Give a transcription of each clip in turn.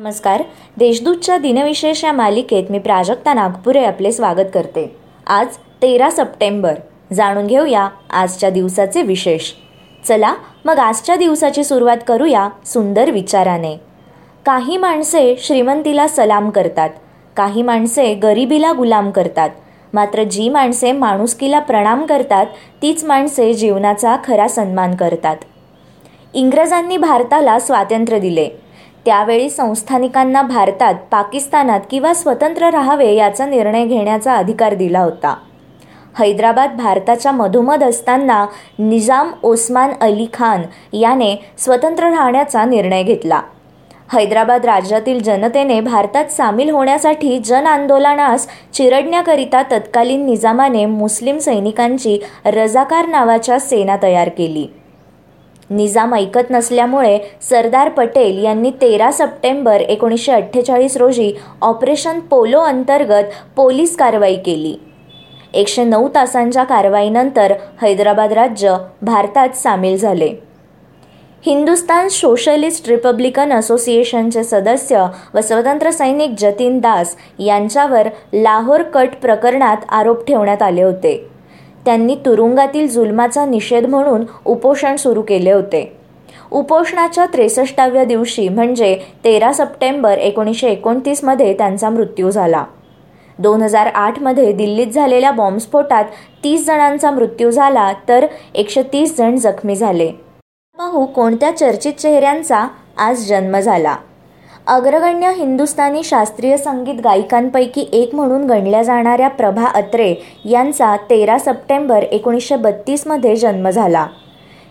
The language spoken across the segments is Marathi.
नमस्कार. देशदूतच्या दिनविशेष या मालिकेत मी प्राजक्ता नागपुरे आपले स्वागत करते. आज तेरा सप्टेंबर. जाणून घेऊया आजच्या दिवसाचे विशेष. चला मग आजच्या दिवसाची सुरुवात करूया सुंदर विचाराने. काही माणसे श्रीमंतीला सलाम करतात. काही माणसे गरिबीला गुलाम करतात. मात्र जी माणसे माणुसकीला प्रणाम करतात तीच माणसे जीवनाचा खरा सन्मान करतात. इंग्रजांनी भारताला स्वातंत्र्य दिले. त्यावेळी संस्थानिकांना भारतात पाकिस्तानात किंवा स्वतंत्र राहावे याचा निर्णय घेण्याचा अधिकार दिला होता. हैदराबाद भारताच्या मधोमध असताना निजाम ओस्मान अली खान याने स्वतंत्र राहण्याचा निर्णय घेतला. हैदराबाद राज्यातील जनतेने भारतात सामील होण्यासाठी जन आंदोलनास चिरडण्याकरिता तत्कालीन निजामाने मुस्लिम सैनिकांची रजाकार नावाच्या सेना तयार केली. निजाम ऐकत नसल्यामुळे सरदार पटेल यांनी तेरा सप्टेंबर एकोणीसशे अठ्ठेचाळीस रोजी ऑपरेशन पोलो अंतर्गत पोलीस कारवाई केली. एकशे नऊ तासांच्या कारवाईनंतर हैदराबाद राज्य भारतात सामील झाले. हिंदुस्तान सोशलिस्ट रिपब्लिकन असोसिएशनचे सदस्य व स्वतंत्र सैनिक जतीन दास यांच्यावर लाहोर कट प्रकरणात आरोप ठेवण्यात आले होते. त्यांनी तुरुंगातील जुलमाचा निषेध म्हणून उपोषण सुरू केले होते. उपोषणाच्या त्रेसष्टाव्या दिवशी म्हणजे तेरा सप्टेंबर एकोणीसशे एकोणतीसमध्ये त्यांचा मृत्यू झाला. दोन हजार आठमध्ये दिल्लीत झालेल्या बॉम्बस्फोटात तीस जणांचा मृत्यू झाला तर एकशे तीस जण जखमी झाले. पाहू कोणत्या चर्चित चेहऱ्यांचा आज जन्म झाला. अग्रगण्य हिंदुस्थानी शास्त्रीय संगीत गायिकांपैकी एक म्हणून गणल्या जाणाऱ्या प्रभा अत्रे यांचा तेरा सप्टेंबर एकोणीसशे बत्तीसमध्ये जन्म झाला.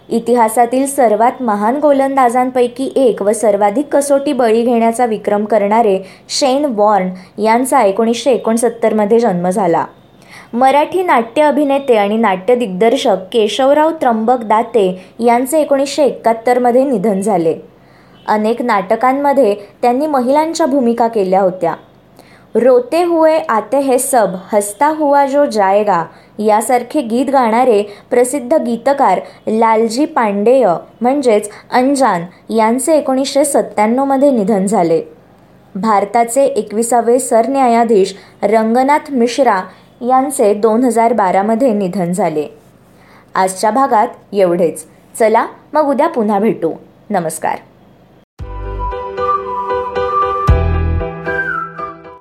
इतिहासातील सर्वात महान गोलंदाजांपैकी एक व सर्वाधिक कसोटी बळी घेण्याचा विक्रम करणारे शेन वॉर्न यांचा एकोणीसशे एकोणसत्तरमध्ये जन्म झाला. मराठी नाट्य अभिनेते आणि नाट्य दिग्दर्शक केशवराव त्र्यंबक दाते यांचे एकोणीसशे एकाहत्तरमध्ये निधन झाले. अनेक नाटकांमध्ये त्यांनी महिलांच्या भूमिका केल्या होत्या. रोते हुए आते हे सब हसता हुआ जो जायगा यासारखे गीत गाणारे प्रसिद्ध गीतकार लालजी पांडेय म्हणजेच अंजान यांचे एकोणीसशे सत्त्याण्णवमध्ये निधन झाले. भारताचे एकविसावे सरन्यायाधीश रंगनाथ मिश्रा यांचे दोन हजार बारामध्ये निधन झाले. आजच्या भागात एवढेच. चला मग उद्या पुन्हा भेटू. नमस्कार.